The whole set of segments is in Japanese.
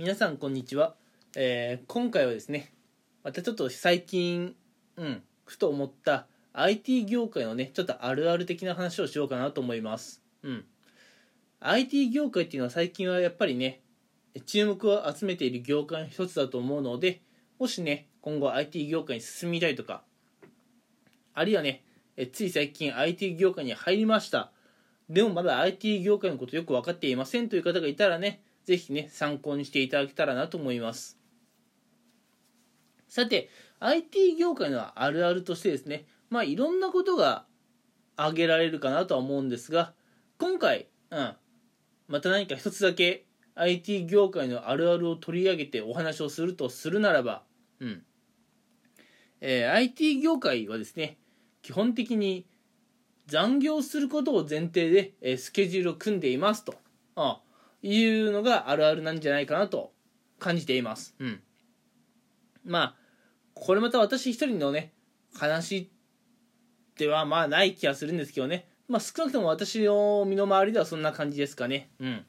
皆さんこんにちは、えー今回はですねまたちょっと最近うんふと思った IT 業界のねちょっとあるある的な話をしようかなと思います。うん。IT 業界っていうのは最近はやっぱりね注目を集めている業界の一つだと思うのでもしね今後 IT 業界に進みたいとかあるいはねえつい最近 IT 業界に入りました。でもまだ IT 業界のことよく分かっていませんという方がいたらねぜひね参考にしていただけたらなと思います。さて IT 業界のあるあるとしてですねまあいろんなことが挙げられるかなとは思うんですが今回、うん、また何か一つだけ IT 業界のあるあるを取り上げてお話をするとするならば、うんえー IT 業界はですね基本的に残業することを前提で、えースケジュールを組んでいますと。あいうのがあるあるなんじゃないかなと感じています。うん、まあこれまた私一人のね話ではまあない気がするんですけどねまあ少なくとも私の身の回りではそんな感じですかね。うん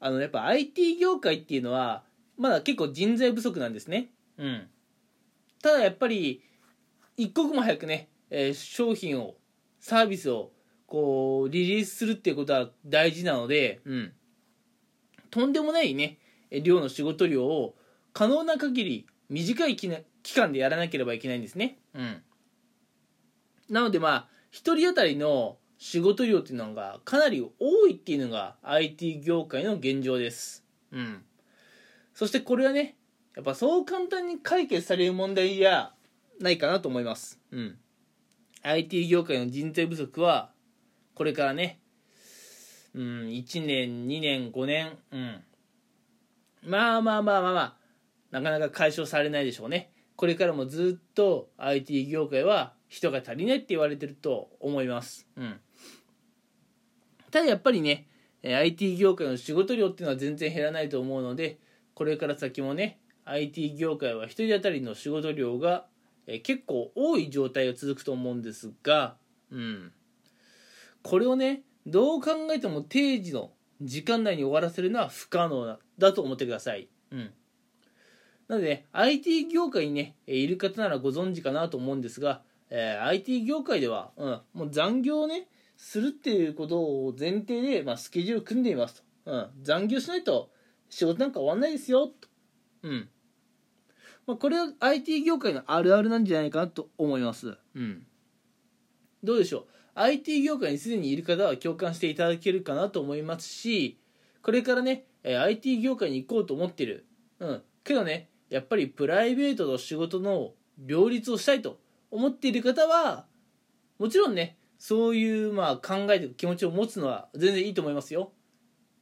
あのやっぱ IT 業界っていうのはまだ結構人材不足なんですね。うん、ただやっぱり一刻も早くね、えー商品をサービスをこうリリースするっていうことは大事なので、うん、とんでもないねえ量の仕事量を可能な限り短い期間でやらなければいけないんですね。うん、なのでまあ1人当たりの仕事量っていうのがかなり多いっていうのが IT 業界の現状です。うん、そしてこれはねやっぱそう簡単に解決される問題じゃないかなと思います。うん。IT 業界の人材不足は、これからね、うん、1年、2年、5年、うん。まあまあまあまあまあ、なかなか解消されないでしょうね。これからもずっと IT 業界は人が足りないって言われてると思います。うん。ただやっぱりね、IT 業界の仕事量っていうのは全然減らないと思うので、これから先もね IT 業界は1人当たりの仕事量が、結構多い状態が続くと思うんですが、うん、これをねどう考えても定時の時間内に終わらせるのは不可能だだと思ってください。うん。なので、ね、IT 業界にねいる方ならご存知かなと思うんですが、えー IT 業界では、うん、もう残業をねするっていうことを前提で、まあ、スケジュール組んでいますと、うん、残業しないと仕事なんか終わんないですよと、うん。まあ、これは IT 業界のあるあるなんじゃないかなと思います、うん、どうでしょう？IT 業界にすでにいる方は共感していただけるかなと思いますしこれからね IT 業界に行こうと思ってる、うん、けどねやっぱりプライベートと仕事の両立をしたいと思っている方はもちろんねそういうまあ考えとか気持ちを持つのは全然いいと思いますよ。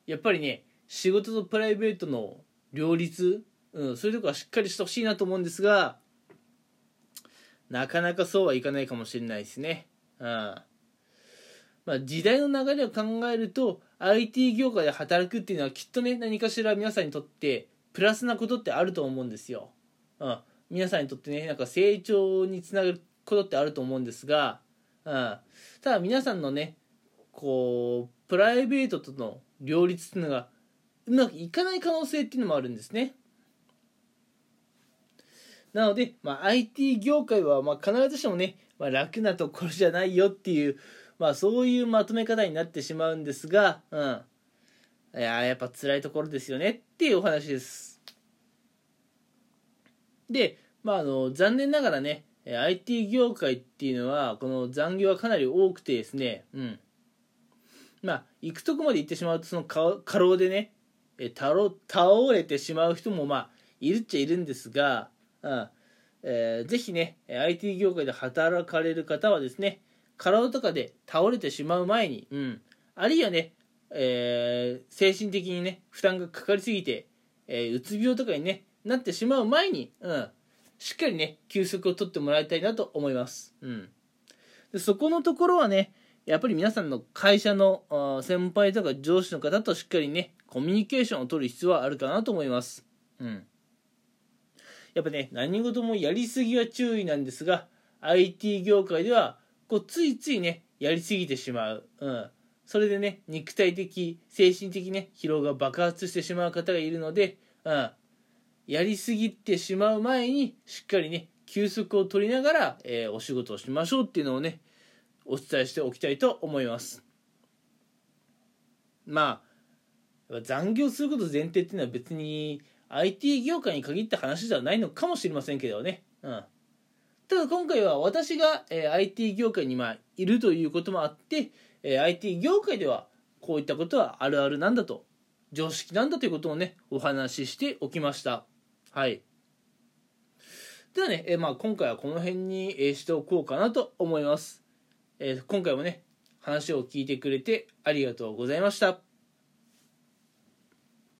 やっぱりね仕事とプライベートの両立、うん、そういうとこはしっかりしてほしいなと思うんですがなかなかそうはいかないかもしれないですね。うん。まあ時代の流れを考えると IT 業界で働くっていうのはきっとね何かしら皆さんにとってプラスなことってあると思うんですよ、うん、皆さんにとってねなんか成長につながることってあると思うんですが、うん、ただ皆さんのねこうプライベートとの両立っていうのがうまくいかない可能性っていうのもあるんですね。なので、まあ、IT 業界はまあ必ずしもね、まあ、楽なところじゃないよっていう、まあ、そういうまとめ方になってしまうんですが、うん、いややっぱ辛いところですよねっていうお話です。で、まあ、あの残念ながらね IT 業界っていうのはこの残業はかなり多くてですねうん。まあ行くとこまで行ってしまうとその過労でねえ倒倒れてしまう人もまあいるっちゃいるんですが、うん。えーぜひね IT 業界で働かれる方はですね過労とかで倒れてしまう前に、うん、あるいはね、えー精神的にね負担がかかりすぎて、えーうつ病とかに、ね、なってしまう前に、うん、しっかりね休息を取ってもらいたいなと思います、うん、でそこのところはねやっぱり皆さんの会社の先輩とか上司の方としっかりねコミュニケーションを取る必要はあるかなと思います、うん、やっぱね何事もやりすぎは注意なんですが IT 業界ではこうついついねやりすぎてしまう、うん、それでね肉体的精神的ね疲労が爆発してしまう方がいるので、うん、やりすぎてしまう前にしっかりね休息を取りながら、えー、お仕事をしましょうっていうのをねお伝えしておきたいと思います。まあ残業すること前提っていうのは別に IT 業界に限った話ではないのかもしれませんけどね。うん。ただ今回は私が、えー、IT 業界にまあいるということもあって、えー、IT 業界ではこういったことはあるあるなんだと常識なんだということをねお話ししておきました。はい。ではね、えー、まあ今回はこの辺に、えしておこうかなと思います、え今回もね話を聞いてくれてありがとうございました。